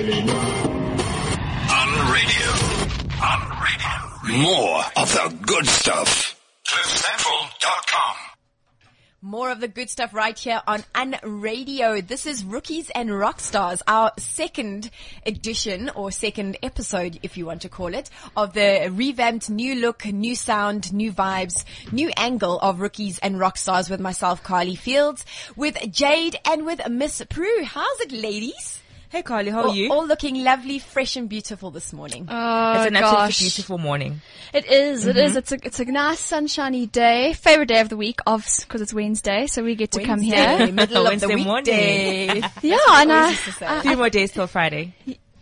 On radio. On radio. More of the good stuff. CliffCentral.com. More of the good stuff right here on Unradio. This is Rookies and Rockstars, our second edition or second episode, if you want to call it, of the revamped new look, new sound, new vibes, new angle of Rookies and Rockstars with myself, Carly Fields, with Jade and with Miss Prue. How's it, ladies? Hey Carly, how are you? all looking lovely, fresh and beautiful this morning. Oh it's an gosh. absolutely beautiful morning. It is, it is. Mm-hmm. It's a, it's a nice sunshiny day. Favorite day of the week, of because it's Wednesday, so we get to come Wednesday, here. middle of the Wednesday weekday. Yeah, and I, used to. I- Three more days till Friday.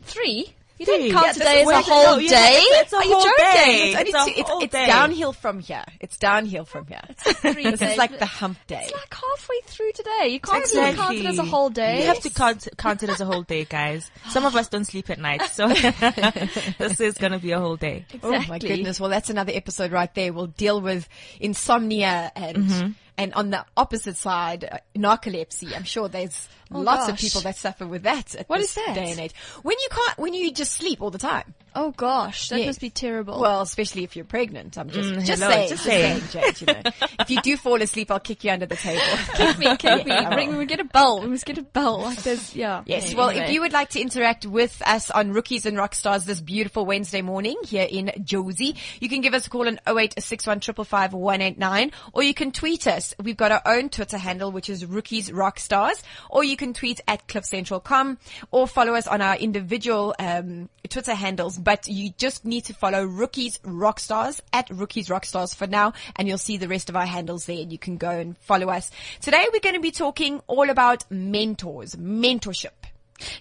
three. You Three. don't count Yeah, today as a whole no, day. it's a Are you joking? day. It's, It's a two- it's, whole it's day. downhill from here. It's downhill from here. Three This is like the hump day. It's like halfway through today. You can't really count it as a whole day. You have to count, count it as a whole day, guys. Some of us don't sleep at night, so this is gonna be a whole day. Exactly. Oh my goodness. Well, that's another episode right there. We'll deal with insomnia and, mm-hmm. And on the opposite side, uh, narcolepsy. I'm sure there's Oh, lots of people that suffer with that at What this is that? day and age. When you can't, when you just sleep all the time. Oh gosh, that must be terrible. Well, especially if you're pregnant. I'm just, Mm, just hello, saying, just just saying, Jade, you know. if you do fall asleep, I'll kick you under the table. kick me, kick me. Yeah, Bring, we get a bell. We must get a bell. Like there's, yeah. Yes. Well, anyway. if you would like to interact with us on Rookies and Rockstars this beautiful Wednesday morning here in Jozi, you can give us a call on 0861 555 189 or you can tweet us. We've got our own Twitter handle, which is Rookies Rockstars, or you can tweet at cliffcentral.com or follow us on our individual, um, Twitter handles, but you just need to follow Rookies Rockstars at Rookies Rockstars for now, and you'll see the rest of our handles there, and you can go and follow us. Today we're going to be talking all about mentors, mentorship.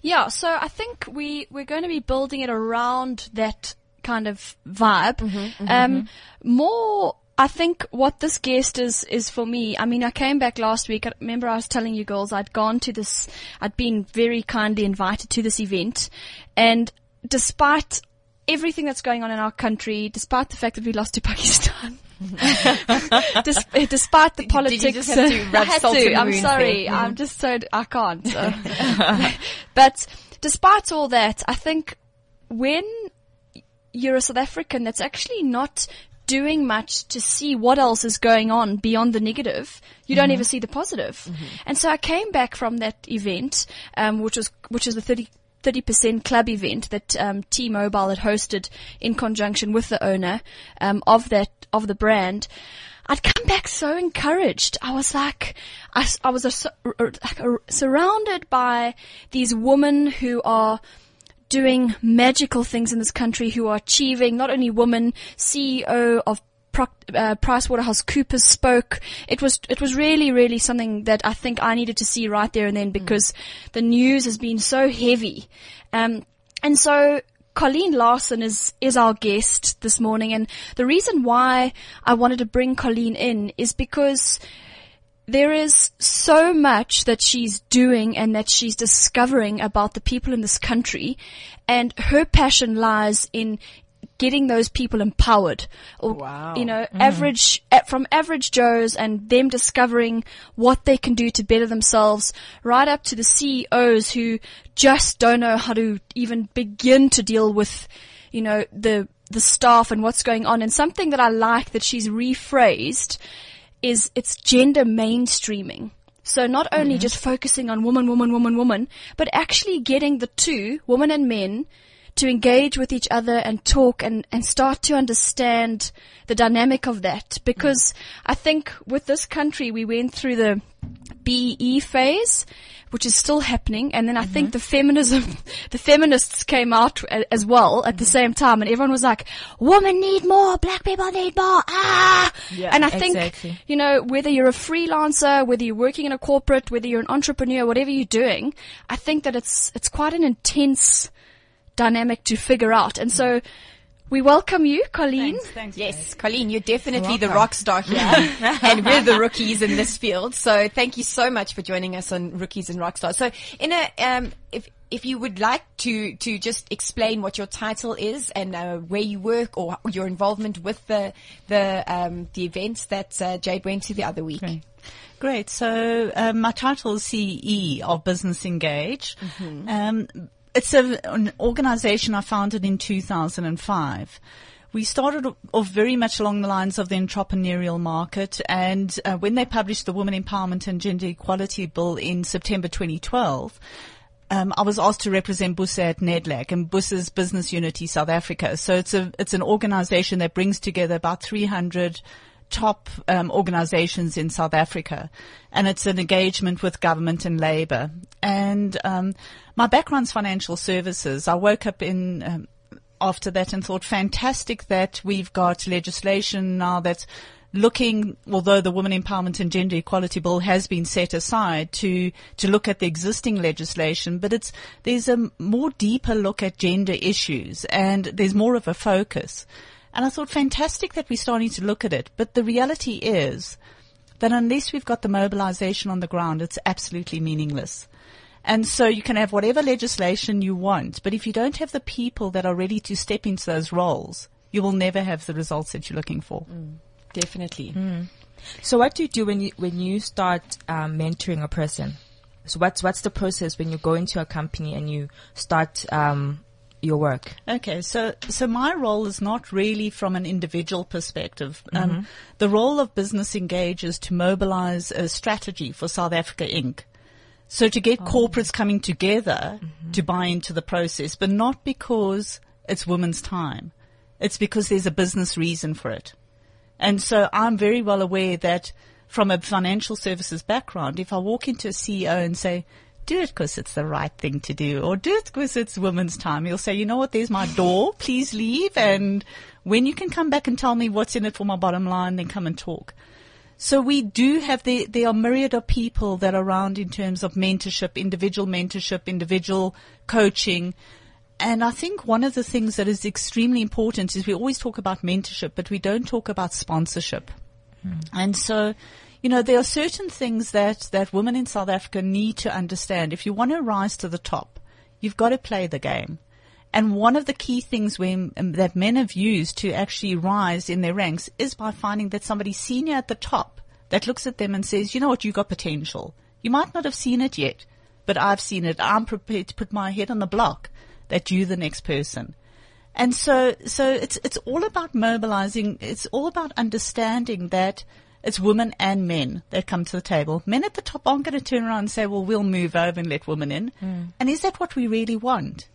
Yeah, so I think we we're going to be building it around that kind of vibe. Mm-hmm, mm-hmm, um, mm-hmm. more, I think what this guest is is for me. I mean, I came back last week. I remember I was telling you girls I'd gone to this. I'd been very kindly invited to this event, and despite everything that's going on in our country, despite the fact that we lost to Pakistan. Des- eh, despite the Did- did you politics, just have to I had to. I'm sorry. there? I'm just so I can't. so. but despite all that, I think when you're a South African that's actually not doing much to see what else is going on beyond the negative, you don't mm-hmm. ever see the positive. Mm-hmm. And so I came back from that event, um, which was which is the 30 30% club event that um, T-Mobile had hosted in conjunction with the owner um, of that of the brand. I'd come back so encouraged. I was like, I, I was a, er, a- surrounded by these women who are doing magical things in this country, who are achieving not only women, CEO of Proc- uh, PricewaterhouseCoopers spoke. It was it was really really something that I think I needed to see right there and then because the news has been so heavy, um, and so. Colleen Larsen is, is our guest this morning and the reason why I wanted to bring Colleen in is because there is so much that she's doing and that she's discovering about the people in this country and her passion lies in getting those people empowered or Wow. you know average eh, from average joes and them discovering what they can do to better themselves right up to the CEOs who just don't know how to even begin to deal with you know the the staff and what's going on and something that I like that she's rephrased is it's gender mainstreaming. So not only just focusing on woman, woman, woman, woman, but actually getting the two, woman and men, to engage with each other and talk and, and start to understand the dynamic of that. Because I think with this country, we went through the BE phase, which is still happening, and then I think the feminism, the feminists came out a- as well at the same time, and everyone was like, "Women need more, black people need more." Ah, Yeah, and I think exactly. you know whether you're a freelancer, whether you're working in a corporate, whether you're an entrepreneur, whatever you're doing, I think that it's it's quite an intense dynamic to figure out, and so. We welcome you, Colleen. Yes, Colleen, you're definitely the rock star here, and we're the rookies in this field. So thank you so much for joining us on Rookies and Rockstars. So, in a um, if if you would like to to just explain what your title is and uh, where you work or your involvement with the the um, the events that uh, Jade went to the other week. Okay. Great. So um, my title is CE of Business Engage. Um, it's a, an organization I founded in 2005. We started off very much along the lines of the entrepreneurial market, and uh, when they published the Women Empowerment and Gender Equality Bill in September 2012, um, I was asked to represent BUSA at NEDLAC and BUSA's Business Unity South Africa. So it's a it's an organization that brings together about 300 top um, organizations in South Africa, and it's an engagement with government and labor. And um, my background's financial services. I woke up in um, after that and thought, fantastic that we've got legislation now that's looking, although the Women Empowerment and Gender Equality Bill has been set aside to, to look at the existing legislation, but it's, there's a more deeper look at gender issues and there's more of a focus. And I thought fantastic that we're starting to look at it. But the reality is that unless we've got the mobilization on the ground, it's absolutely meaningless. And so you can have whatever legislation you want, but if you don't have the people that are ready to step into those roles, you will never have the results that you're looking for. Mm, definitely. Mm. So what do you do when you when you start um, mentoring a person? So what's what's the process when you go into a company and you start um, your work? Okay, so so my role is not really from an individual perspective. Um, mm-hmm. The role of Business Engage is to mobilize a strategy for South Africa Inc. So to get oh. corporates coming together mm-hmm. to buy into the process, but not because it's women's time. It's because there's a business reason for it. And so I'm very well aware that from a financial services background, if I walk into a CEO and say, do it because it's the right thing to do or do it because it's women's time, you'll say, you know what, there's my door, please leave. And when you can come back and tell me what's in it for my bottom line, then come and talk. So we do have the, there are myriad of people that are around in terms of mentorship, individual mentorship, individual coaching. And I think one of the things that is extremely important is we always talk about mentorship, but we don't talk about sponsorship. Mm. And so, you know, there are certain things that, that women in South Africa need to understand. If you want to rise to the top, you've got to play the game. And one of the key things when, um, that men have used to actually rise in their ranks is by finding that somebody senior at the top that looks at them and says, you know what, you got potential. You might not have seen it yet, but I've seen it. I'm prepared to put my head on the block that you're the next person. And so, so it's, it's all about mobilizing. It's all about understanding that it's women and men that come to the table. Men at the top aren't going to turn around and say, well, we'll move over and let women in. Mm. And is that what we really want?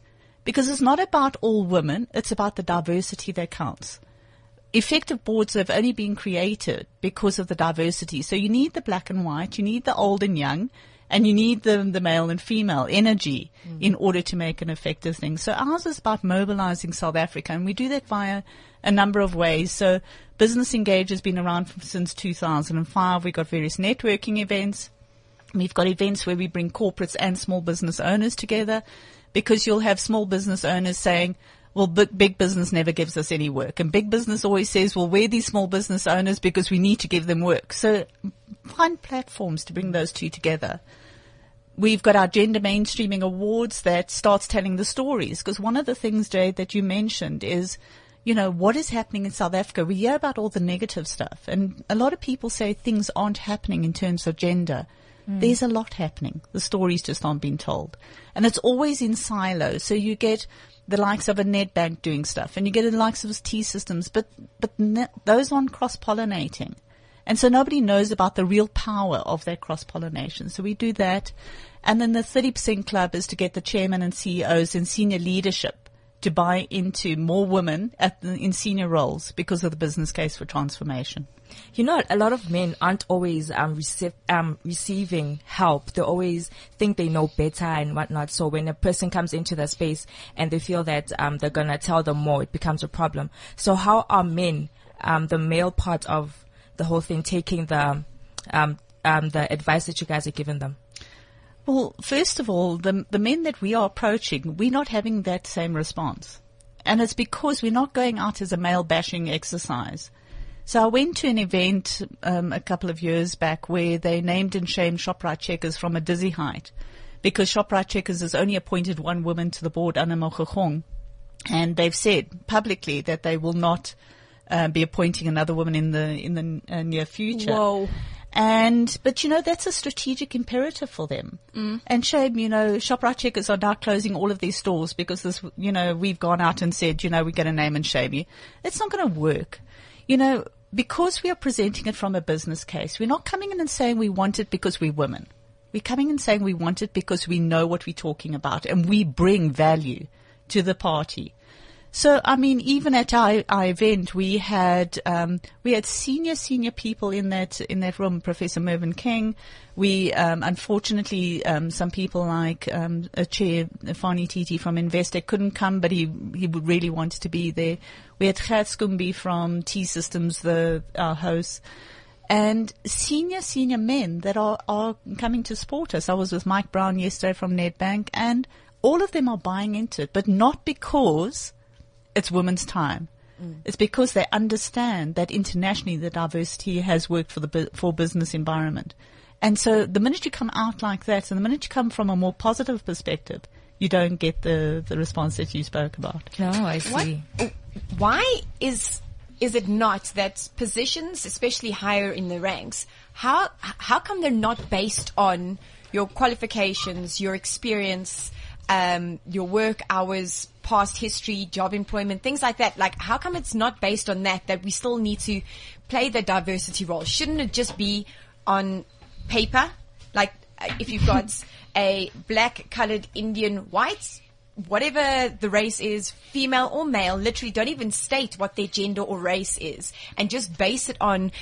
Because it's not about all women, it's about the diversity that counts. Effective boards have only been created because of the diversity. So you need the black and white, you need the old and young, and you need the, the male and female energy mm. in order to make an effective thing. So ours is about mobilizing South Africa, and we do that via a number of ways. So Business Engage has been around since 2005. We've got various networking events. We've got events where we bring corporates and small business owners together because you'll have small business owners saying, well, big business never gives us any work. And big business always says, well, we're these small business owners because we need to give them work. So find platforms to bring those two together. We've got our gender mainstreaming awards that starts telling the stories because one of the things, Jade, that you mentioned is, you know, what is happening in South Africa? We hear about all the negative stuff and a lot of people say things aren't happening in terms of gender. Mm. There's a lot happening. The stories just aren't being told. And it's always in silos. So you get the likes of a Nedbank doing stuff and you get the likes of T systems, but, but ne- those aren't cross pollinating. And so nobody knows about the real power of that cross pollination. So we do that. And then the 30% club is to get the chairman and CEOs and senior leadership to buy into more women the, in senior roles because of the business case for transformation. You know, a lot of men aren't always um, um, receiving help. They always think they know better and whatnot. So when a person comes into the space and they feel that um, they're gonna tell them more, it becomes a problem. So how are men, um, the male part of the whole thing, taking the um, um, the advice that you guys are giving them? Well, first of all, the the men that we are approaching, we're not having that same response. And it's because we're not going out as a male bashing exercise. So I went to an event um, a couple of years back where they named and shamed Shoprite Checkers from a dizzy height because Shoprite Checkers has only appointed one woman to the board, Anna Mokgokong, and they've said publicly that they will not uh, be appointing another woman in the in the uh, near future. Whoa. And, but you know, that's a strategic imperative for them. Mm. And shame, you know, ShopRite checkers are now closing all of these stores because this, you know, we've gone out and said, you know, we're going to name and shame you. It's not going to work. You know, because we are presenting it from a business case, we're not coming in and saying we want it because we're women. We're coming in saying we want it because we know what we're talking about and we bring value to the party. So, I mean, even at our, our event, we had um, we had senior senior people in that in that room. Professor Mervyn King. We um, unfortunately um, some people like um, a chair Fani Titi from Investec couldn't come, but he he really wanted to be there. We had Gert Schoonbee from T Systems, the our host and senior, senior men that are, are coming to support us. I was with Mike Brown yesterday from Nedbank and all of them are buying into it, but not because it's women's time. It's because they understand that internationally the diversity has worked for the bu- for business environment. And so the minute you come out like that, and the minute you come from a more positive perspective, you don't get the, the response that you spoke about. No, I see. Why is is it not that positions, especially higher in the ranks, how how come they're not based on your qualifications, your experience, um, your work hours, past history, job employment, things like that? Like, how come it's not based on that? That we still need to play the diversity role? Shouldn't it just be on paper? Like, uh, if you've got a black, colored, Indian, white, whatever the race is, female or male, literally don't even state what their gender or race is and just base it on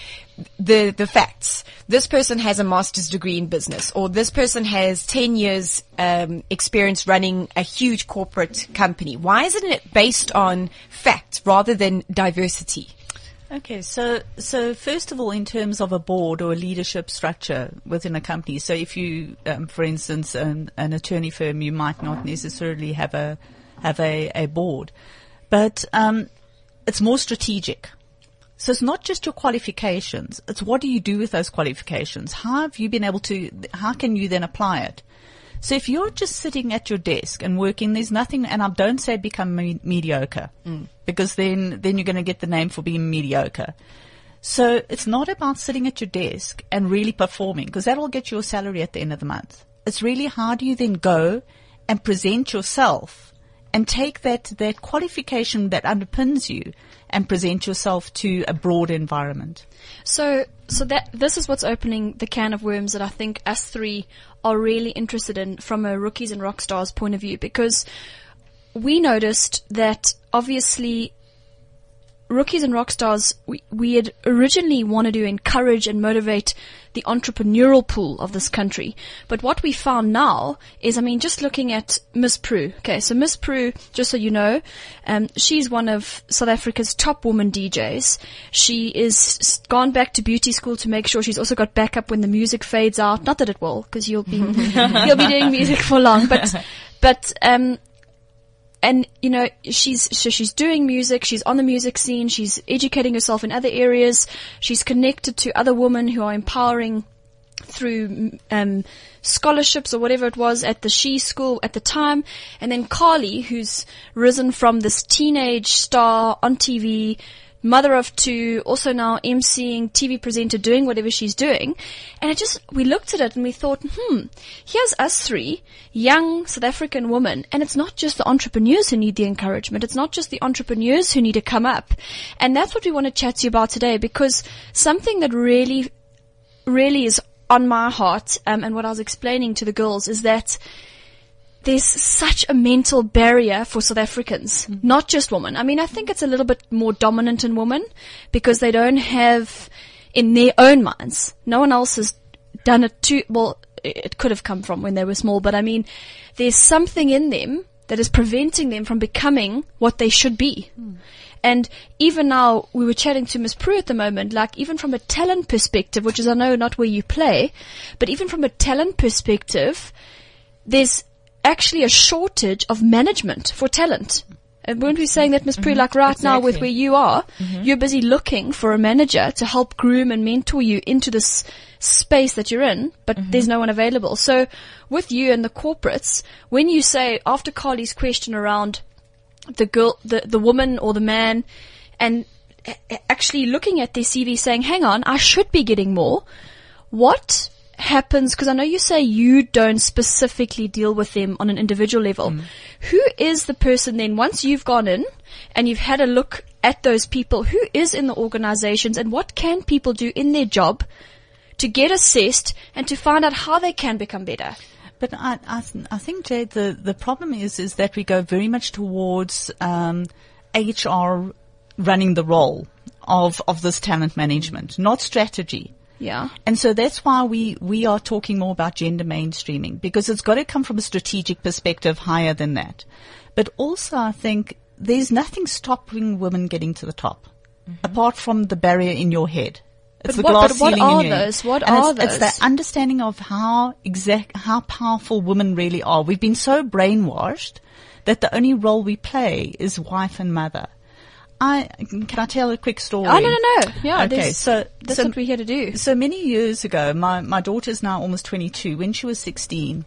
the, the facts. This person has a master's degree in business or this person has 10 years, um, experience running a huge corporate company. Why isn't it based on fact rather than diversity? Okay, so so first of all, in terms of a board or a leadership structure within a company, so if you, um, for instance, an, an attorney firm, you might not necessarily have a have a, a board, but um, it's more strategic. So it's not just your qualifications; it's what do you do with those qualifications? How have you been able to? How can you then apply it? So if you're just sitting at your desk and working, there's nothing, and I don't say become me- mediocre, because then, then you're going to get the name for being mediocre. So it's not about sitting at your desk and really performing, because that'll get you a salary at the end of the month. It's really how do you then go and present yourself and take that, that qualification that underpins you and present yourself to a broad environment. So, so that this is what's opening the can of worms that I think us three are really interested in from a rookies and rock stars point of view because we noticed that obviously rookies and rock stars we, we had originally wanted to encourage and motivate the entrepreneurial pool of this country. But what we found now is, I mean, just looking at Miss Prue. Okay, so Miss Prue, just so you know, um, she's one of South Africa's top woman DJs. She is gone back to beauty school to make sure she's also got backup when the music fades out. Not that it will, because you'll be you'll be doing music for long. But but um, and you know she's so she's doing music she's on the music scene she's educating herself in other areas she's connected to other women who are empowering through um, scholarships or whatever it was at the she school at the time. And then carly who's risen from this teenage star on tv mother of two, also now emceeing, TV presenter, doing whatever she's doing. And it just, we looked at it and we thought, hmm, here's us three, young South African women, and it's not just the entrepreneurs who need the encouragement, it's not just the entrepreneurs who need to come up. And that's what we want to chat to you about today because something that really, really is on my heart, um, and what I was explaining to the girls is that there's such a mental barrier for South Africans, mm-hmm. not just women. I mean, I think it's a little bit more dominant in women because they don't have in their own minds. No one else has done it too, well, it could have come from when they were small, but I mean, there's something in them that is preventing them from becoming what they should be. Mm. And even now, we were chatting to Miss Prue at the moment, like even from a talent perspective, which is I know not where you play, but even from a talent perspective, there's actually a shortage of management for talent. And weren't we saying that, Ms. Prue, like right now with where you are, mm-hmm. you're busy looking for a manager to help groom and mentor you into this space that you're in, but mm-hmm. there's no one available. So with you and the corporates, when you say, after Carly's question around the girl, the, the woman or the man, and actually looking at their CV saying, hang on, I should be getting more. what happens, because I know you say you don't specifically deal with them on an individual level. Who is the person then, once you've gone in and you've had a look at those people, who is in the organizations and what can people do in their job to get assessed and to find out how they can become better? But I, I, th- I think, Jade, the, the problem is, is that we go very much towards, um, HR running the role of, of this talent management, not strategy. Yeah. And so that's why we, we are talking more about gender mainstreaming because it's got to come from a strategic perspective higher than that. But also I think there's nothing stopping women getting to the top mm-hmm. apart from the barrier in your head. It's But the what- glass but what ceiling in are your head. those? What And are it's, It's those? the understanding of how exact, how powerful women really are. We've been so brainwashed that the only role we play is wife and mother. I, can I tell a quick story? Oh, no, no, no. Yeah. Okay, so, that's so what we're here to do. so many years ago, my, my daughter's now almost 22. When she was 16,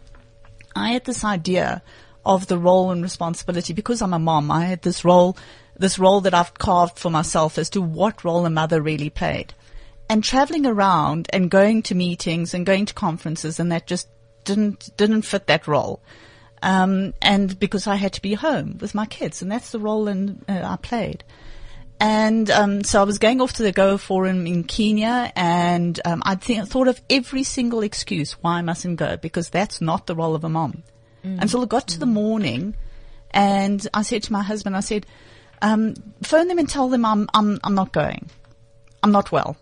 I had this idea of the role and responsibility because I'm a mom. I had this role, this role that I've carved for myself as to what role a mother really played. And traveling around and going to meetings and going to conferences and that just didn't, didn't fit that role. Um, and because I had to be home with my kids and that's the role in, uh, I played. And um, so I was going off to the Goa Forum in Kenya, and um, I th- thought of every single excuse why I mustn't go because that's not the role of a mom. Until it got to the morning, and I said to my husband, I said, um, "Phone them and tell them I'm I'm I'm not going. I'm not well."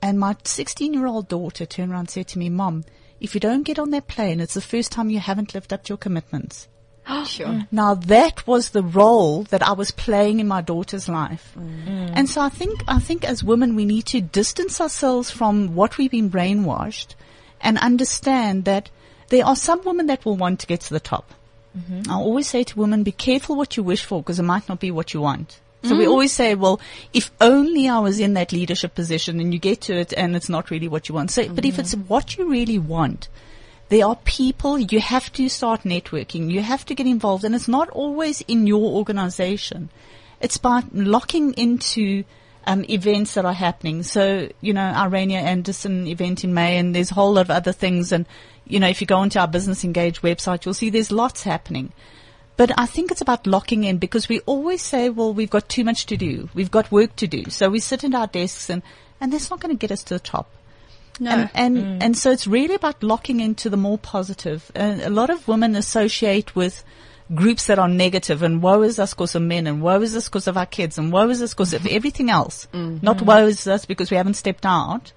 And my 16 year old daughter turned around and said to me, "Mom, if you don't get on that plane, it's the first time you haven't lived up to your commitments." Sure. Mm. Now that was the role that I was playing in my daughter's life. Mm. And so I think, I think as women we need to distance ourselves from what we've been brainwashed and understand that there are some women that will want to get to the top. Mm-hmm. I always say to women, be careful what you wish for because it might not be what you want. So we always say, well, if only I was in that leadership position and you get to it and it's not really what you want. So, but if it's what you really want, there are people you have to start networking. You have to get involved and it's not always in your organization. It's by locking into um, events that are happening. So, you know, our Rainier Anderson event in May and there's a whole lot of other things. And, you know, if you go onto our Business Engage website, you'll see there's lots happening. But I think it's about locking in because we always say, well, we've got too much to do. We've got work to do. So we sit at our desks and, and that's not going to get us to the top. No. And and, and so it's really about locking into the more positive. Uh, a lot of women associate with groups that are negative and woe is us because of men and woe is us because of our kids and woe is us because of everything else. Not woe is us because we haven't stepped out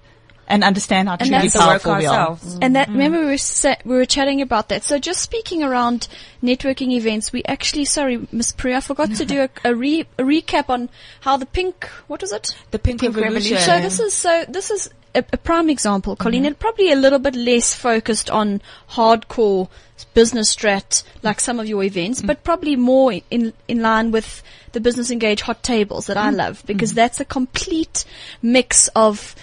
and understand how And truly the work powerful we are. ourselves. And that, mm. remember we were, sa- we were chatting about that. So just speaking around networking events, we actually, sorry, Miss Priya, I forgot to do a, a, re, a recap on how the pink, what was it? The Pink, Pink Revolution. Revolution. So this is, so this is a, a prime example, Colleen, mm-hmm. and probably a little bit less focused on hardcore business strat like some of your events, mm-hmm. but probably more in, in line with the business engage hot tables that I mm-hmm. love because that's a complete mix of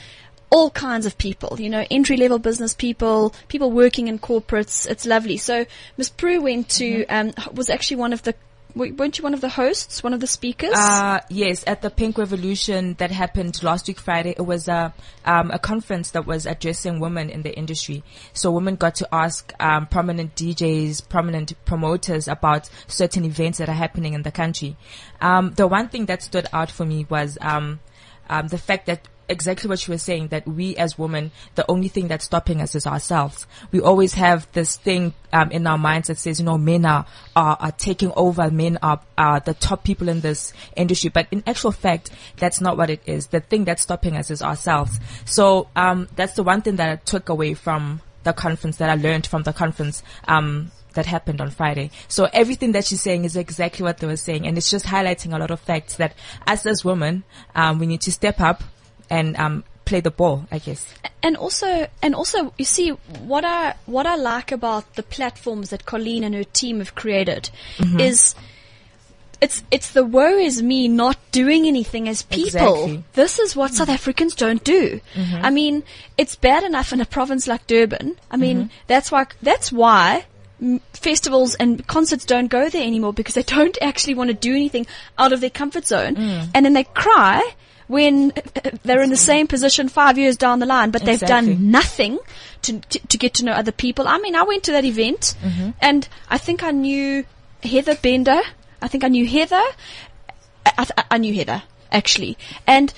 all kinds of people, you know, entry level business people, people working in corporates. It's lovely. So Miss Prue went to, um, was actually one of the, weren't you one of the hosts, one of the speakers? Uh, yes, at the Pink Revolution that happened last week Friday, it was a um, a conference that was addressing women in the industry. So women got to ask um, prominent DJs, prominent promoters about certain events that are happening in the country. Um, the one thing that stood out for me was um, um, the fact that exactly what you were saying that we as women, the only thing that's stopping us is ourselves. We always have this thing um, in our minds that says, you know, men are, are, are taking over, men are, are the top people in this industry. But in actual fact, that's not what it is. The thing that's stopping us is ourselves. So um, that's the one thing that I took away from the conference that I learned from the conference. Um, that happened on Friday. So everything that she's saying is exactly what they were saying, and it's just highlighting a lot of facts that us as women, um, we need to step up and um, play the ball, I guess. and also, and also, you see what I what I like about the platforms that Colleen and her team have created Mm-hmm. is it's it's the woe is me not doing anything as people. Exactly. Mm-hmm. This is what South Africans don't do. I mean, it's bad enough in a province like Durban. I mean, Mm-hmm. that's why that's why festivals and concerts don't go there anymore because they don't actually want to do anything out of their comfort zone, Mm. and then they cry when they're in the same position five years down the line, but they've Exactly. done nothing to, to to get to know other people. I mean, I went to that event, Mm-hmm. and I think I knew Heather Bender. I think I knew Heather. I, I, I knew Heather actually, and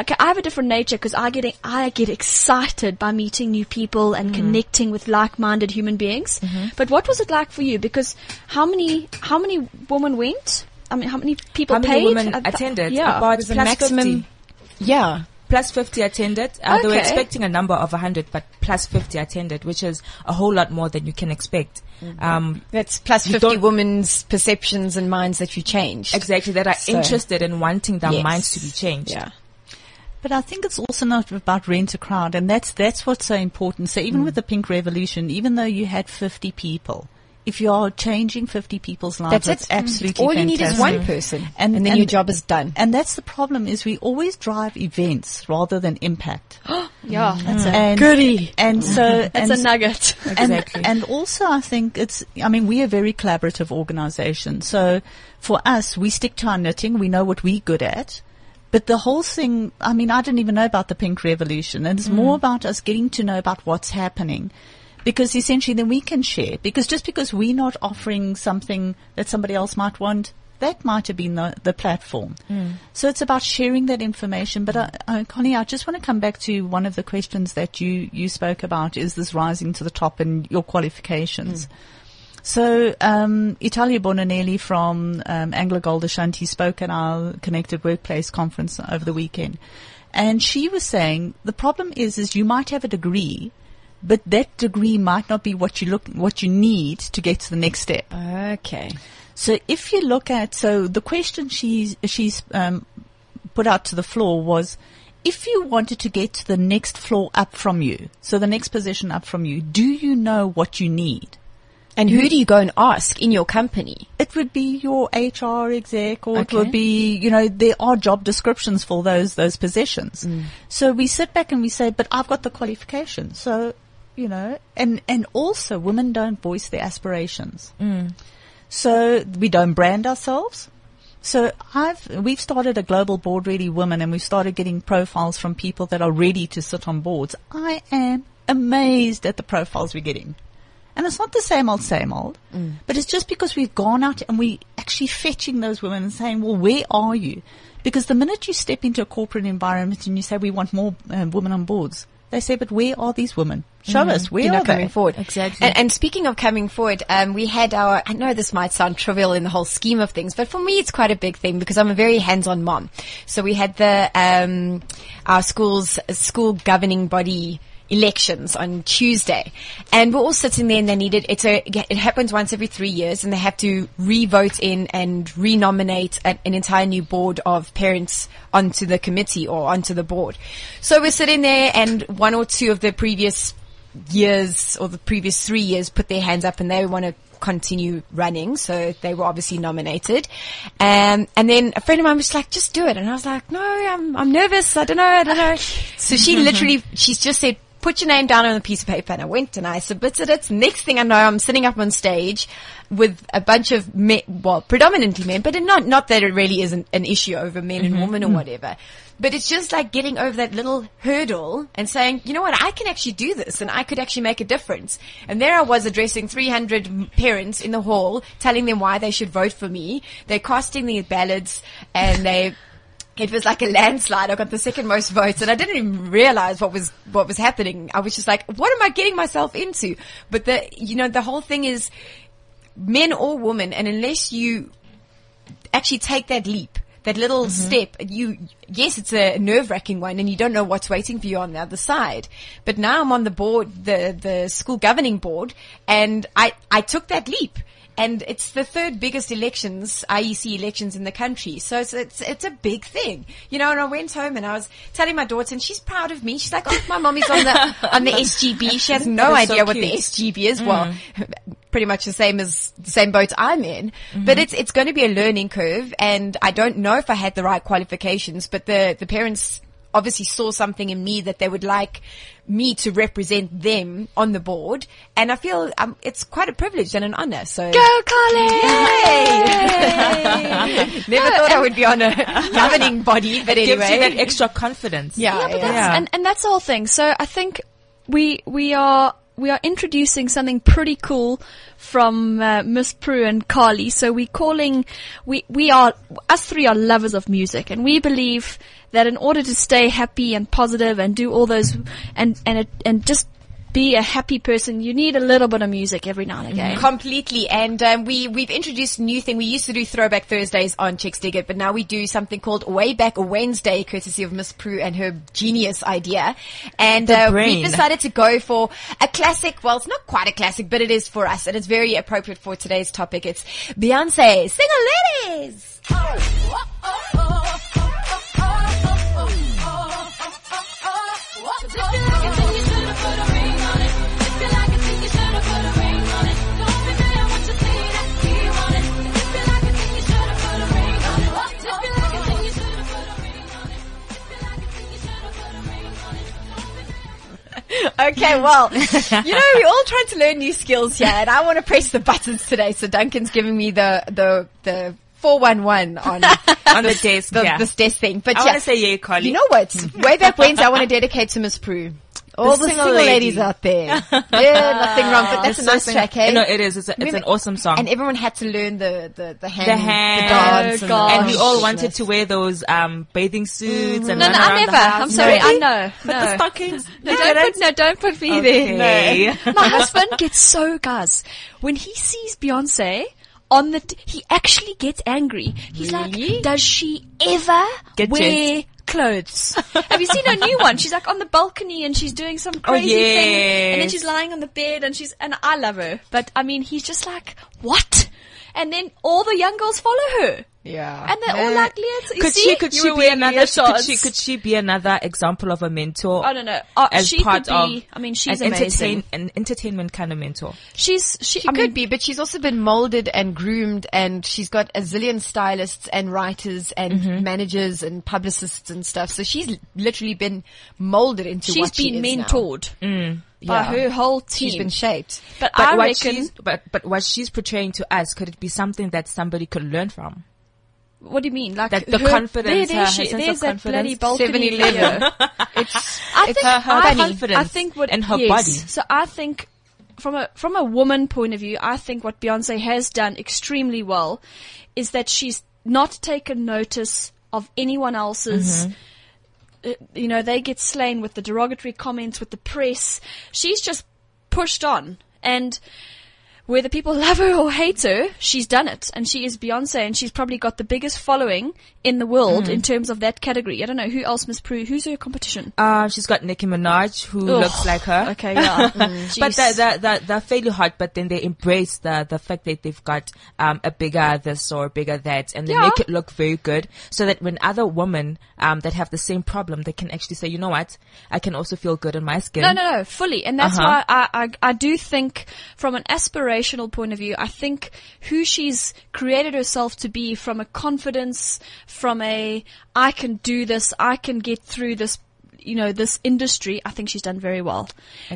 okay, I have a different nature because I get I get excited by meeting new people and connecting with like-minded human beings. But what was it like for you? Because how many how many women went? I mean, how many people How many paid? women th- attended? Yeah, About was a plus maximum- 50. Yeah. Plus 50 attended. Uh, They were expecting a number of 100, but plus 50 attended, which is a whole lot more than you can expect. Um, That's 50 women's perceptions and minds that you changed. exactly, that are So- interested in wanting their Yes. minds to be changed. Yeah. But I think it's also not about rent a crowd, and that's that's what's so important. So even with the Pink Revolution, even though you had 50 people, if you are changing 50 people's lives, That's that's, it. Hmm. absolutely All you need is one person. And- And, then and- your job is done. And that's the problem is we always drive events rather than impact. yeah. Mm-hmm. That's mm-hmm. and, goodie. And so mm-hmm. That's and a nugget. and, Exactly. and also I think it's, I mean, we're a very collaborative organization. So for us, we stick to our knitting. We know what we're good at. But the whole thing, I mean, I didn't even know about the pink revolution and it's mm. more about us getting to know about what's happening. Because essentially then we can share. Because just because we're not offering something that somebody else might want, that might have been the, the platform. So it's about sharing that information. But uh, uh, Connie, I just want to come back to one of the questions that you, you spoke about is this rising to the top and your qualifications. So, um, Italia Boninelli from um, Anglo Gold Ashanti spoke at our Connected Workplace conference over the weekend. And she was saying the problem is, is you might have a degree, but that degree might not be what you look, what you need to get to the next step. Okay. So if you look at, so the question she's, she's, um, put out to the floor was, if you wanted to get to the next floor up from you, so the next position up from you, do you know what you need? And who do you go and ask in your company? It would be your HR exec or it would be, you know, there are job descriptions for those, those positions. So we sit back and we say, but I've got the qualifications. So, you know, and, and also women don't voice their aspirations. So we don't brand ourselves. So I've, we've started a global board ready women and we've started getting profiles from people that are ready to sit on boards. I am amazed at the profiles we're getting. And it's not the same old, same old, but it's just because we've gone out and we're actually fetching those women and saying, well, where are you? Because the minute you step into a corporate environment and you say, we want more um, women on boards, they say, but where are these women? Show us, where You're are not coming they? forward. Exactly. And, and speaking of coming forward, um, we had our, I know this might sound trivial in the whole scheme of things, but for me it's quite a big thing because I'm a very hands-on mom. So we had the, um, our school's school governing body elections on Tuesday. And we're all sitting there and they needed, it's a, it happens once every three years and they have to re-vote in and re-nominate an, an entire new board of parents onto the committee or onto the board. So we're sitting there and one or two of the previous years or the previous three years put their hands up and they want to continue running. So they were obviously nominated. Um, and then a friend of mine was like, just do it. And I was like, no, I'm, I'm nervous. I don't know. I don't know. so she literally, she's just said, put your name down on a piece of paper and I went and I submitted it. Next thing I know, I'm sitting up on stage with a bunch of men, well, predominantly men, but not, not that it really isn't an issue over men and mm-hmm. women or mm. whatever. But it's just like getting over that little hurdle and saying, you know what, I can actually do this and I could actually make a difference. And there I was addressing 300 parents in the hall, telling them why they should vote for me. They're casting their ballots and they, it was like a landslide. I got the second most votes and I didn't even realize what was, what was happening. I was just like, what am I getting myself into? But the, you know, the whole thing is men or women and unless you actually take that leap, that little mm-hmm. step, you, yes, it's a nerve wracking one and you don't know what's waiting for you on the other side. But now I'm on the board, the, the school governing board and I, I took that leap. And it's the third biggest elections, IEC elections in the country. So it's, it's, it's a big thing. You know, and I went home and I was telling my daughter and she's proud of me. She's like, oh, my mommy's on the, on the SGB. She has no is so idea what the. SGB is. Well, mm. pretty much the same as the same boat I'm in, mm-hmm. but it's, it's going to be a learning curve. And I don't know if I had the right qualifications, but the, the parents obviously saw something in me that they would like me to represent them on the board. And I feel um, it's quite a privilege and an honor. So Go, Colin! Yay! Never thought I would be on a governing body, but anyway, Gives you that extra confidence. Yeah, Yeah, yeah. that's, and, and that's the whole thing. So I think we, we are, we are introducing something pretty cool from uh, Miss Prue and Carly. So we're calling, we, we are, us three are lovers of music and we believe that in order to stay happy and positive and do all those, and, and, and just be a happy person, you need a little bit of music every now and again. Completely. And um, we, we've introduced a new thing. We used to do Throwback Thursdays on Chicks Dig It, but now we do something called Way Back Wednesday, courtesy of Miss Prue and her genius idea. And uh, we brain. decided to go for a classic. Well, it's not quite a classic, but it is for us. And it's very appropriate for today's topic. It's Beyonce, Single Ladies. Okay, well, you know, we're all trying to learn new skills here, and I want to press the buttons today. So Duncan's giving me the the the four one one on On the desk, the, yeah. this desk thing. But I yeah, wanna say yay, Carly. You know what? Way back Wednesday, I want to dedicate to Miss Prue. All the, single single, lady. ladies out there. Yeah, nothing wrong. But that's a nice So track, hey? No, it is. It's, a, it's an awesome song. And everyone had to learn the the the hand, the hand, the dance, and, and we all Oh, wanted to wear those um, bathing suits and No, no, I never. I'm sorry, I Really? know. But no. the stockings. No, don't put, no, don't put me Okay. there. My husband gets so guys when he sees Beyonce on the. T- he actually gets angry. He's Really? like, "Does she ever Get wear clothes? Have you seen her new one? She's like on the balcony and she's doing some oh, crazy thing, and then she's lying on the bed and she's and I love her, but I mean, he's just like, what? And then all the young girls follow her, Yeah. and they're all like, "Let's." Could see, she? Could she be another? Could she? Could she be another example of a mentor? I don't know. Uh, As she part could be. of I mean, she's an entertain, an entertainment kind of mentor. She's she. She I could mean, be, but she's also been molded and groomed and she's got a zillion stylists and writers and Mm-hmm. managers and publicists and stuff. So she's literally been molded into she's what she been is now. mentored by Yeah. her whole team. She's been shaped. but, But I reckon. she's but but what she's portraying to us could it be something that somebody could learn from? What do you mean? Like That the her- confidence, There, there her she, sense there's of that bloody confidence. balcony 7-Eleven. It's, I it's think her- her I, confidence I think what and her yes. body. So I think from a from a woman point of view, I think what Beyonce has done extremely well is that she's not taken notice of anyone else's. Mm-hmm. Uh, you know, they get slain with the derogatory comments with the press. She's just pushed on and. Whether people love her or hate her, she's done it. And she is Beyonce and she's probably got the biggest following in the world Mm-hmm. in terms of that category. I don't know who else, Miss Prue. Who's her competition? Uh, she's got Nicki Minaj, who Ugh. looks like her. Okay, yeah. But Jeez. they're, they're, they're, they're fairly hot, but then they embrace the, the fact that they've got um, a bigger this or bigger that, and they Yeah. make it look very good, so that when other women um, that have the same problem, they can actually say, you know what, I can also feel good in my skin. No, no, no, fully. And that's Uh-huh. why I, I, I do think from an aspirational point of view, I think who she's created herself to be from a confidence, from a, I can do this, I can get through this, you know, this industry, I think she's done very well.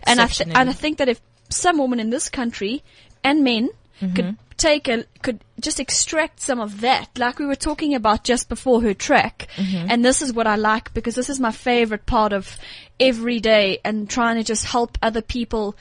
And I, th- and I think that if some women in this country and men Mm-hmm. could take a, could just extract some of that, like we were talking about just before her track. Mm-hmm. And this is what I like because this is my favorite part of every day and trying to just help other people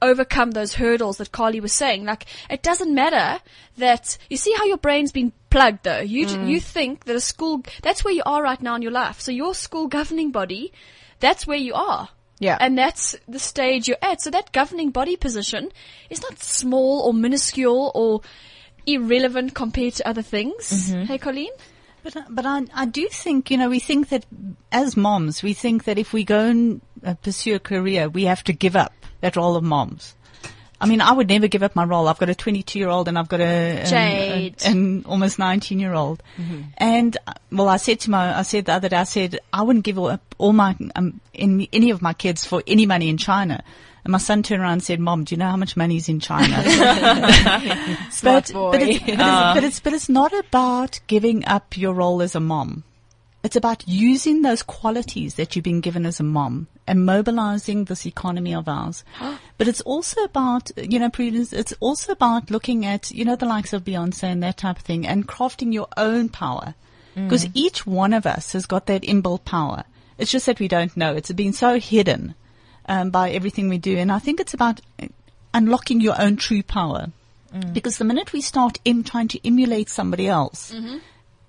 overcome those hurdles that Carly was saying. Like, it doesn't matter that, you see how your brain's been plugged though. You, Mm. you think that a school, that's where you are right now in your life. So your school governing body, that's where you are. Yeah. And that's the stage you're at. So that governing body position is not small or minuscule or irrelevant compared to other things. Mm-hmm. Hey, Colleen? But, but I, I do think, you know, we think that as moms, we think that if we go and uh, pursue a career, we have to give up that role of moms. I mean, I would never give up my role. I've got a 22 year old and I've got a, Jade. an, an almost 19 year old. And, uh, well, I said to my, I said the other day, I said, I wouldn't give up all my, um, in, any of my kids for any money in China. And my son turned around and said, Mom, do you know how much money is in China? But. But it's, but, it's, but it's but it's not about giving up your role as a mom. It's about using those qualities that you've been given as a mom and mobilizing this economy of ours. but it's also about, you know, Prudence, it's also about looking at, you know, the likes of Beyonce and that type of thing and crafting your own power. Mm. Because each one of us has got that inbuilt power. It's just that we don't know. It's been so hidden um, by everything we do. And I think it's about unlocking your own true power. Mm. Because the minute we start in trying to emulate somebody else, mm-hmm.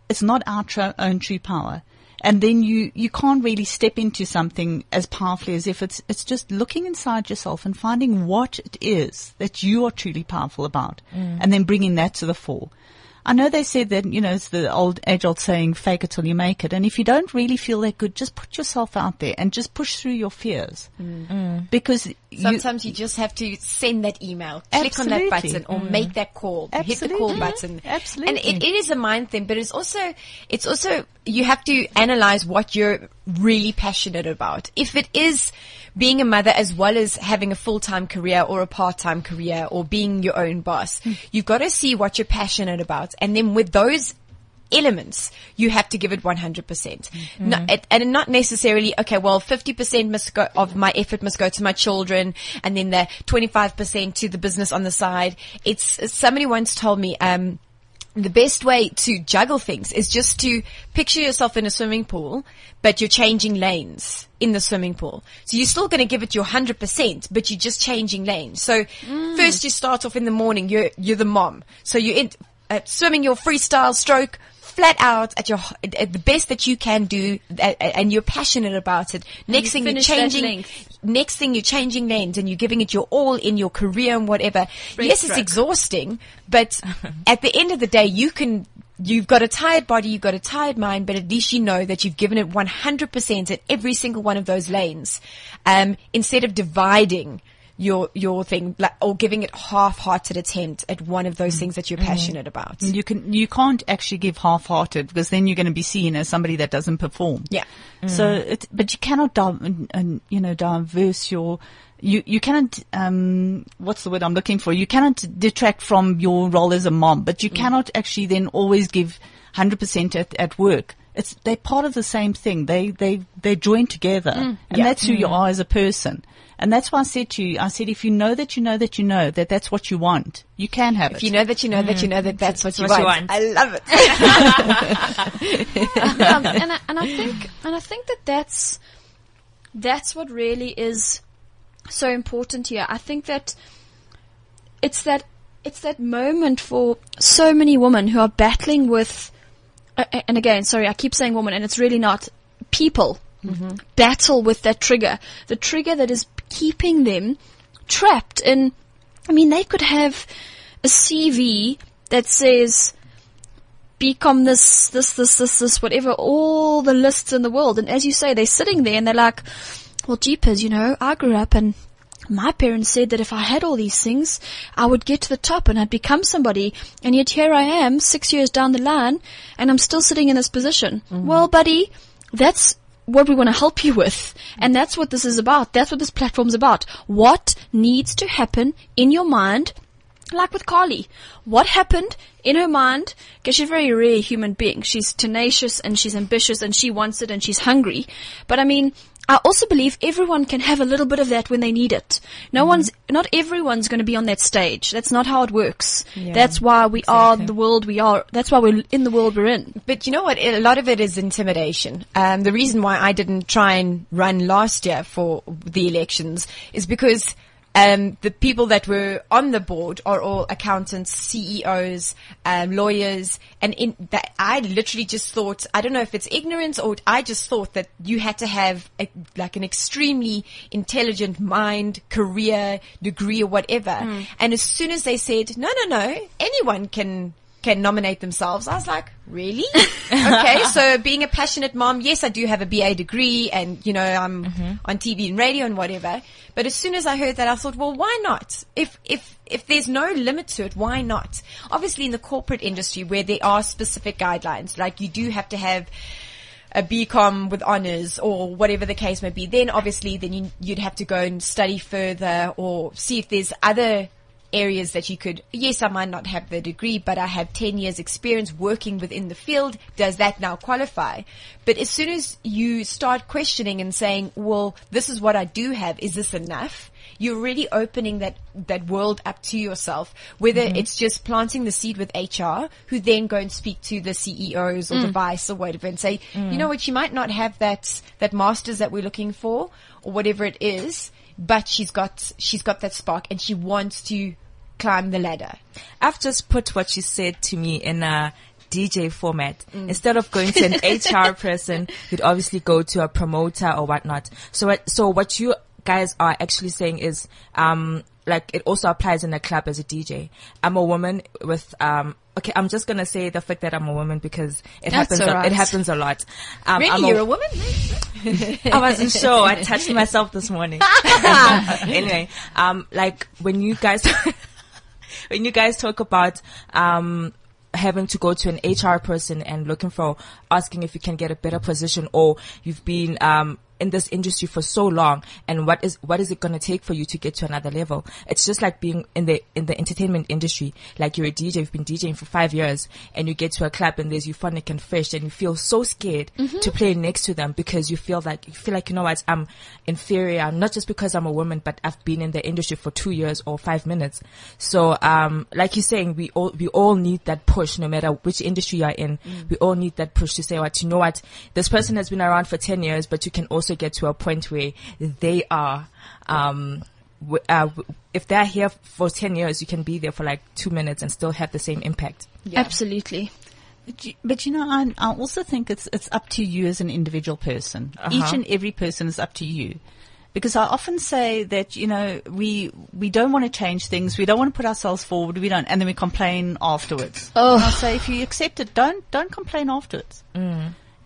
it's not our tr- own true power. And then you, you can't really step into something as powerfully as if it's, it's just looking inside yourself and finding what it is that you are truly powerful about mm. and then bringing that to the fore. I know they said that, you know, it's the old age old saying, fake it till you make it. And if you don't really feel that good, just put yourself out there and just push through your fears. Mm. Mm. Because Sometimes you just have to send that email, click on that button, or mm. make that call, hit the call Absolutely. button. Absolutely. And it, it is a mind thing, but it's also, it's also, you have to analyze what you're really passionate about. If it is being a mother as well as having a full-time career or a part-time career or being your own boss, you've got to see what you're passionate about. And then with those elements, you have to give it 100%. No, it- and not necessarily, okay, well, 50% must go, of my effort must go to my children and then the 25% to the business on the side. It's, somebody once told me, um, the best way to juggle things is just to picture yourself in a swimming pool, but you're changing lanes in the swimming pool. So you're still going to give it your 100%, but you're just changing lanes. So first you start off in the morning, you're, you're the mom. So you're in, uh, swimming your freestyle stroke flat out at your, at the best that you can do and you're passionate about it. Next you thing you're changing, next thing you're changing lanes and you're giving it your all in your career and whatever. yes, it's exhausting, but at the end of the day, you can, you've got a tired body, you've got a tired mind, but at least you know that you've given it 100% at every single one of those lanes. Um, instead of dividing your, your thing, like, or giving it half-hearted attempt at one of those mm. things that you're mm-hmm. passionate about. you can, you can't actually give half-hearted because then you're going to be seen as somebody that doesn't perform. Yeah. Mm. So, it, but you cannot, di- and, and, you know, diverse your, you, you cannot, um, what's the word I'm looking for? You cannot detract from your role as a mom, but you mm. cannot actually then always give 100% at, at work. It's, they're part of the same thing. They, they, they join together and Yeah. that's who you are as a person. And that's why I said to you, I said, if you know that you know that you know that that's what you want, you can have If it. If you know that you know that you know that that's what, you, what you want. want. I love it. um, and I, and I think and I think that that's that's what really is so important here. I think that it's that it's that moment for so many women who are battling with, uh, and again, sorry, I keep saying woman, and it's really not people battle with that trigger, the trigger that is keeping them trapped in. I mean, they could have a CV that says become this, this, this, this, this, whatever, all the lists in the world. And as you say, they're sitting there and they're like, well, jeepers, you know, I grew up and my parents said that if I had all these things, I would get to the top and I'd become somebody. And yet here I am, six years down the line, and I'm still sitting in this position. Mm-hmm. Well, buddy, that's what we want to help you with. And that's what this is about. That's what this platform's about. What needs to happen in your mind like with Carly, what happened in her mind? Because she's a very rare human being. She's tenacious and she's ambitious and she wants it and she's hungry. But I mean, I also believe everyone can have a little bit of that when they need it. No one's, not everyone's going to be on that stage. That's not how it works. That's why we are the world we are. That's why we're in the world we're in. But you know what? A lot of it is intimidation. Um, the reason why I didn't try and run last year for the elections is because um, the people that were on the board are all accountants, CEOs, um, lawyers, and in that I literally just thought I don't know if it's ignorance or I just thought that you had to have a, like an extremely intelligent mind, career, degree, or whatever. And as soon as they said, no, no, no, anyone can can nominate themselves. I was like, really? okay. So being a passionate mom, yes, I do have a BA degree and, you know, I'm mm-hmm. on TV and radio and whatever. But as soon as I heard that, I thought, well, why not? If, if, if there's no limit to it, why not? Obviously in the corporate industry where there are specific guidelines, like you do have to have a BCom with honors or whatever the case may be, then obviously then you, you'd have to go and study further or see if there's other areas that you could, yes, I might not have the degree, but I have 10 years experience working within the field. Does that now qualify? But as soon as you start questioning and saying, well, this is what I do have, is this enough? You're really opening that, that world up to yourself, whether mm-hmm. it's just planting the seed with HR, who then go and speak to the CEOs or mm. the vice or whatever and say, you mm. know what, you might not have that, that masters that we're looking for or whatever it is, but she's got, she's got that spark and she wants to climb the ladder. I've just put what she said to me in a DJ format. Instead of going to an HR person, you'd obviously go to a promoter or whatnot. So, what, so what you guys are actually saying is, um, like it also applies in a club as a DJ. I'm a woman with, um, okay, I'm just gonna say the fact that I'm a woman because it That's happens, a, it happens a lot. Um, Really? I'm You're a woman? I wasn't sure. I touched myself this morning. anyway, um, like when you guys, when you guys talk about, um, having to go to an HR person and looking for, asking if you can get a better position or you've been, um, in this industry for so long and what is what is it going to take for you to get to another level? It's just like being in the in the entertainment industry. Like you're a dj you've been djing for five years and you get to a club and there's Euphonik and fresh and you feel so scared to play next to them because you feel like you feel like you know what i'm inferior not just because i'm a woman but i've been in the industry for two years or five minutes. So um like you're saying we all we all need that push no matter which industry you're in. We all need that push to say what you know what this person has been around for 10 years but you can also get to a point where they are um w- uh, w- if they're here for 10 years you can be there for like two minutes and still have the same impact Absolutely. But you, but you know, I, I also think it's it's up to you as an individual person. Each and every person is up to you. Because I often say that, you know, we, we don't want to change things. We don't want to put ourselves forward. We don't, and then we complain afterwards. Oh. And I say, if you accept it, don't, don't complain afterwards.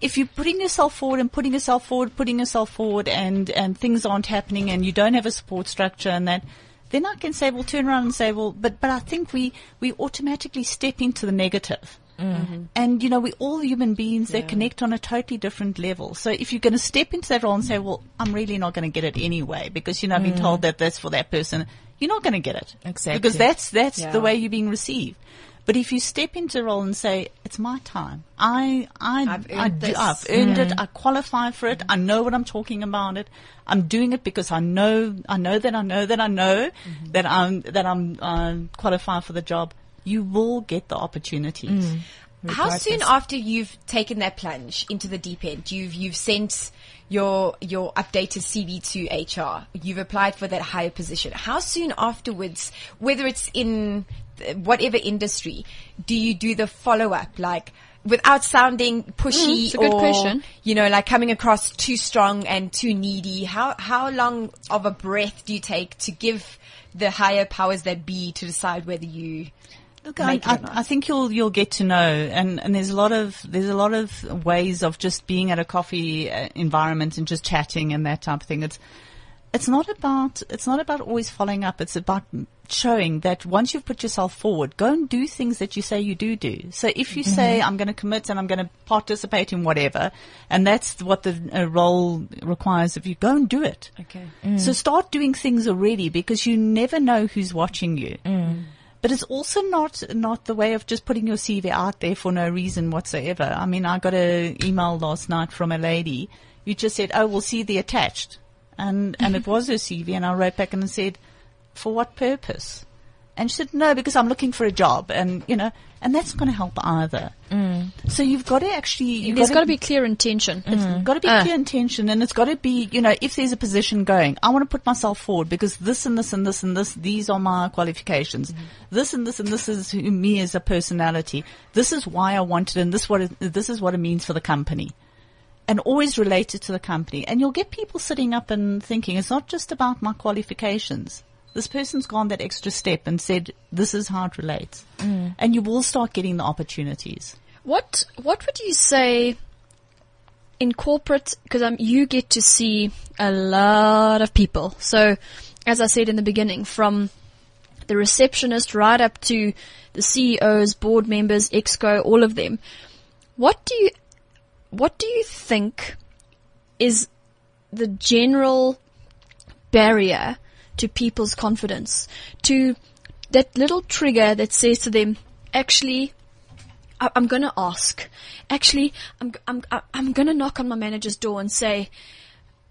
If you're putting yourself forward and putting yourself forward, putting yourself forward and, and things aren't happening and you don't have a support structure and that, then I can say, well, turn around and say, well, but, but I think we, we automatically step into the negative. Mm-hmm. And you know, we all human beings that connect on a totally different level. So if you're going to step into that role and say, well, I'm really not going to get it anyway because, you know, I've been mm. told that that's for that person, you're not going to get it. Exactly. Because that's, that's Yeah. the way you're being received. But if you step into the role and say, it's my time. I, I, I've I earned do. I've earned it. Mm. I qualify for it. I know what I'm talking about it. I'm doing it because I know, I know that I know that I know that I'm, that I'm, uh, qualified for the job. You will get the opportunities. Mm. How soon after you've taken that plunge into the deep end, you've you've sent your your updated CV to HR, you've applied for that higher position. How soon afterwards, whether it's in whatever industry, do you do the follow up like? Without sounding pushy Mm, it's a good or, question. you know, like coming across too strong and too needy, how, how long of a breath do you take to give the higher powers that be to decide whether you Look, I, make it or I. I think you'll you'll get to know, and, and there's a lot of there's a lot of ways of just being at a coffee uh, environment and just chatting and that type of thing. It's it's not about it's not about always following up. It's about showing that once you've put yourself forward, go and do things that you say you do do. So if you say mm-hmm. I'm going to commit and I'm going to participate in whatever, and that's what the uh, role requires of you, go and do it. Okay. Mm. So start doing things already because you never know who's watching you. Mm. But it's also not not the way of just putting your CV out there for no reason whatsoever. I mean, I got an email last night from a lady who just said, "Oh, we'll see the attached," and and it was her CV, and I wrote back and said, "For what purpose?" And she said, "No, because I'm looking for a job," and you know, and that's not going to help either. Mm. So you've got to actually, you've There's got to be clear intention. it's mm. got to be Uh. clear intention and it's got to be, you know, if there's a position going, I want to put myself forward because this and this and this and this, these are my qualifications. Mm. This and this and this is who, me as a personality. This is why I want it and this what it, this is what it means for the company. And always relate it to the company. And you'll get people sitting up and thinking, it's not just about my qualifications. This person's gone that extra step and said, this is how it relates. And you will start getting the opportunities. What What would you say in corporate? Because um, you get to see a lot of people. So, as I said in the beginning, from the receptionist right up to the CEOs, board members, exco, all of them. What do you What do you think is the general barrier to people's confidence to that little trigger that says to them, actually, I, I'm going to ask. Actually, I'm, I'm, I'm going to knock on my manager's door and say,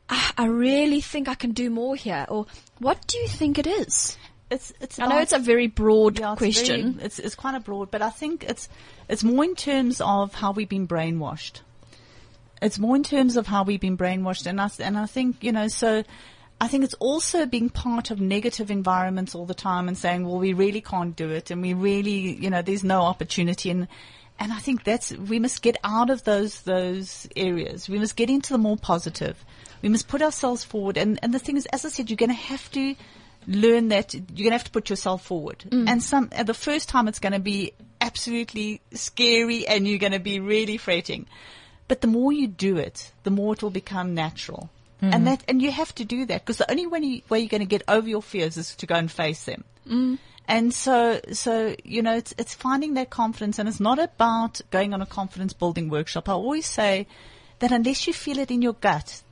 I, I really think I can do more here. Or what do you think it is? It's, it's I know it's a very broad Yeah, it's question. very- it's, it's quite a broad, but I think it's it's more in terms of how we've been brainwashed. It's more in terms of how we've been brainwashed, and I and I think you know so. I think it's also being part of negative environments all the time and saying, well, we really can't do it, and we really, you know, there's no opportunity, and and I think that's we must get out of those those areas. We must get into the more positive. We must put ourselves forward, and and the thing is, as I said, you're going to have to learn that you're going to have to put yourself forward. Mm. And some, the first time it's going to be absolutely scary and you're going to be really fretting. But the more you do it, the more it will become natural. And mm. that, and you have to do that because the only way, you, way you're going to get over your fears is to go and face them. Mm. And so, so, you know, it's, it's finding that confidence and it's not about going on a confidence building workshop. I always say that unless you feel it in your gut,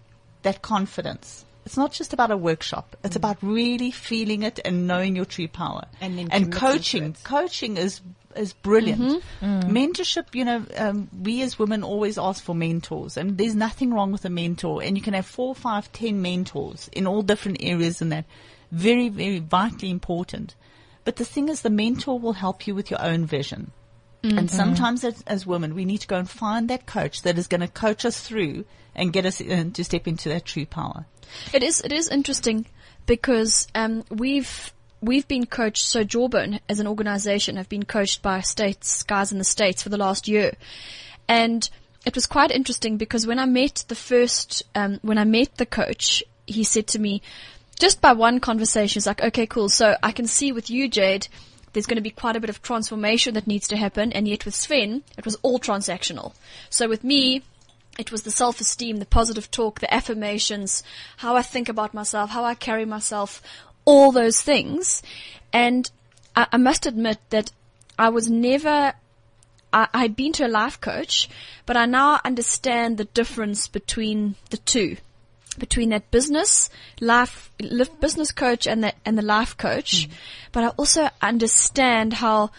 that confidence, it's not just about a workshop. It's mm. about really feeling it and knowing your true power. And then and coaching, coaching is is brilliant. Mentorship, you know, um, we as women always ask for mentors, and there's nothing wrong with a mentor. And you can have four, five, ten mentors in all different areas, and that very, very vitally important. But the thing is, the mentor will help you with your own vision. And sometimes as, as women, we need to go and find that coach that is going to coach us through and get us in, to step into that true power. It is it is interesting because um, we've we've been coached. So Jawbone as an organisation have been coached by states guys in the states for the last year, and it was quite interesting because when I met the first um, when I met the coach, he said to me, just by one conversation, he's like, okay, cool. So I can see with you, Jade. There's going to be quite a bit of transformation that needs to happen, and yet with Sven, it was all transactional. So with me, it was the self-esteem, the positive talk, the affirmations, how I think about myself, how I carry myself, all those things. And I, I must admit that I was never, I, I'd been to a life coach, but I now understand the difference between the two. Between that business life, life business coach and the, and the life coach. Mm. But I also understand how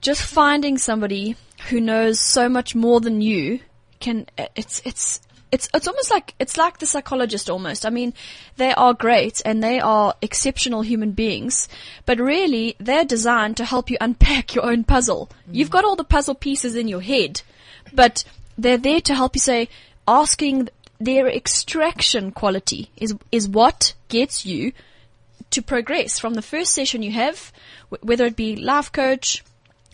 just finding somebody who knows so much more than you can it's it's it's it's almost like it's like the psychologist almost. I mean, they are great and they are exceptional human beings, but really they're designed to help you unpack your own puzzle. Mm. You've got all the puzzle pieces in your head, but they're there to help you say asking their extraction quality is is what gets you to progress from the first session you have, wh- whether it be life coach,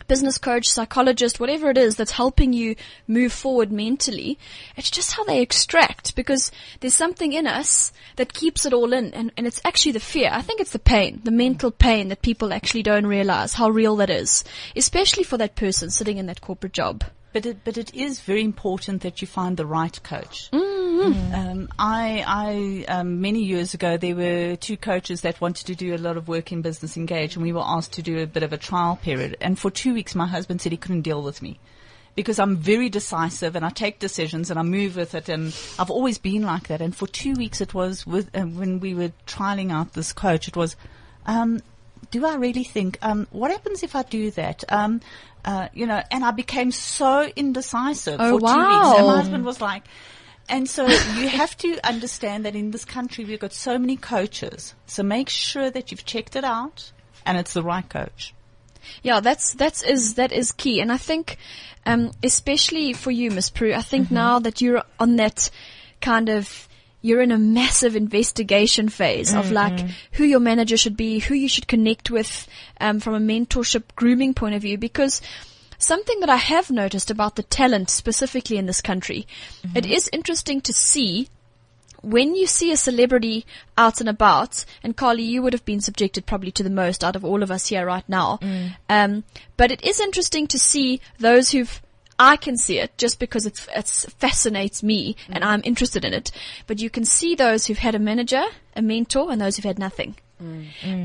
business coach, psychologist, whatever it is that's helping you move forward mentally. It's just how they extract because there's something in us that keeps it all in and, and it's actually the fear. I think it's the pain, the mental pain that people actually don't realize how real that is, especially for that person sitting in that corporate job. But it, but it is very important that you find the right coach. Mm-hmm. Um, I, I um, many years ago there were two coaches that wanted to do a lot of work in Business Engage, and we were asked to do a bit of a trial period. And for two weeks, my husband said he couldn't deal with me because I'm very decisive and I take decisions and I move with it, and I've always been like that. And for two weeks, it was with uh, when we were trialing out this coach, it was. Um, do I really think, um, what happens if I do that? Um, uh, you know, and I became so indecisive Oh, for two weeks. And my husband was like, and so you have to understand that in this country we've got so many coaches. So make sure that you've checked it out and it's the right coach. Yeah, that's that's is that is key, and I think, um, especially for you, Miss Prue, I think now that you're on that kind of you're in a massive investigation phase of like who your manager should be, who you should connect with, um, from a mentorship grooming point of view, because something that I have noticed about the talent specifically in this country, it is interesting to see when you see a celebrity out and about, and Carly, you would have been subjected probably to the most out of all of us here right now. Um, but it is interesting to see those who've I can see it just because it's, it's fascinates me and I'm interested in it. But you can see those who've had a manager, a mentor, and those who've had nothing.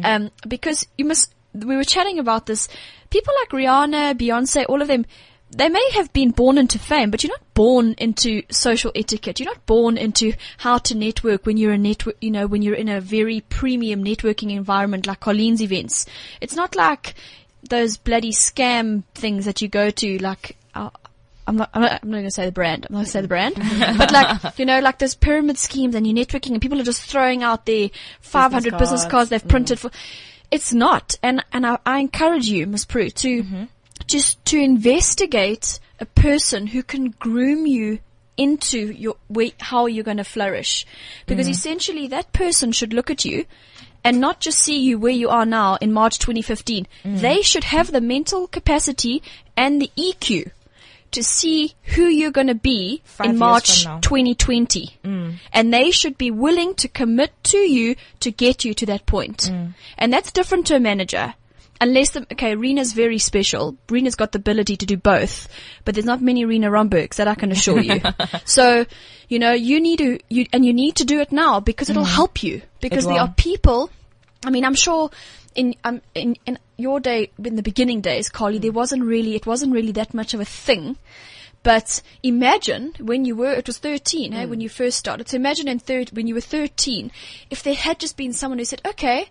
Um, because you must, we were chatting about this. People like Rihanna, Beyonce, all of them, they may have been born into fame, but you're not born into social etiquette. You're not born into how to network when you're a network, you know, when you're in a very premium networking environment like Colleen's events. It's not like those bloody scam things that you go to, like, I'm not, I'm not, I'm not going to say the brand. I'm not going to say the brand. but like, you know, like those pyramid schemes and you're networking and people are just throwing out their 500 business cards, cards. they've printed mm. for, it's not. And, and I, I encourage you, Miss Prue, to mm-hmm. just to investigate a person who can groom you into your way, how you're going to flourish. Because mm. essentially that person should look at you and not just see you where you are now in March 2015. Mm. They should have the mental capacity and the EQ to see who you're going to be Five in March from now. 2020. Mm. And they should be willing to commit to you to get you to that point. Mm. And that's different to a manager. Unless the, okay, Rena's very special. Rena's got the ability to do both, but there's not many Rena Rombergs that I can assure you. so, you know, you need to, you, and you need to do it now because it'll mm. help you. Because there are people, I mean, I'm sure in, um, in, in your day, in the beginning days, Carly, there wasn't really, it wasn't really that much of a thing. But imagine when you were, it was 13, hey, when mm. you first started. So imagine in third, when you were 13, if there had just been someone who said, okay,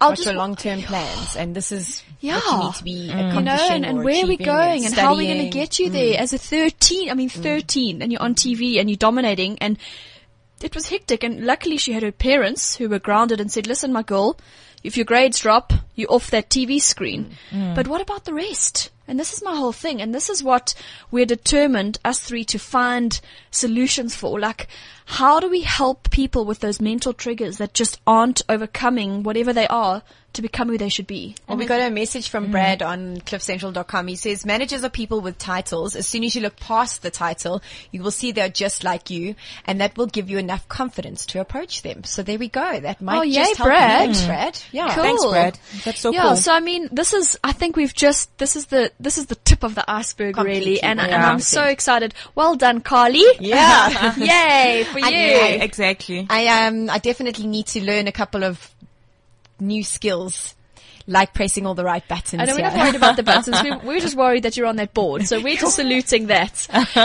I'll What's just your long-term plans? And this is Yeah. what you need to be you know, and, and where are we going and how are we going to get you there mm. as a 13, I mean mm. 13 and you're on TV and you're dominating and it was hectic and luckily she had her parents who were grounded and said, listen my girl, if your grades drop, you're off that TV screen. Mm. But what about the rest? And this is my whole thing and this is what we're determined, us three, to find solutions for. Like, how do we help people with those mental triggers that just aren't overcoming whatever they are to become who they should be? Well, we got a message from Brad on cliffcentral.com. He says, managers are people with titles. As soon as you look past the title, you will see they're just like you, and that will give you enough confidence to approach them. So there we go. That might Oh, yay, just help Brad. you. Thanks, Brad. Yeah. Cool. Thanks, Brad. That's so yeah, cool. so I mean, this is, I think we've just, this is the, this is the tip of the iceberg really, Completely, and, and yeah. I'm so excited. Well done, Carly. Yeah. Yay for you. I- yeah, exactly. I um I definitely need to learn a couple of new skills, like pressing all the right buttons. I know we're not worried about the buttons. We, we're just worried that you're on that board. So we're just saluting that.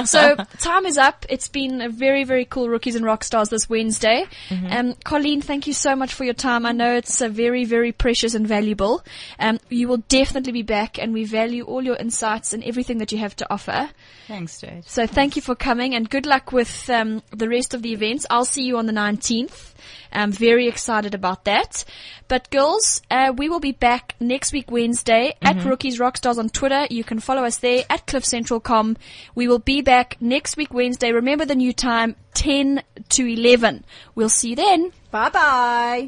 So time is up. It's been a very, very cool Rookies and Rockstars this Wednesday. Um, Colleen, thank you so much for your time. I know it's uh, very, very precious and valuable. Um, you will definitely be back and we value all your insights and everything that you have to offer. Thanks, Jade. So thank you for coming and good luck with um, the rest of the events. I'll see you on the 19th. I'm very excited about that. But girls, uh, we will be back next week Wednesday at Rookies Rockstars on Twitter. You can follow us there at cliffcentral.com. We will be back next week Wednesday. Remember the new time, 10 to 11. We'll see you then. Bye bye.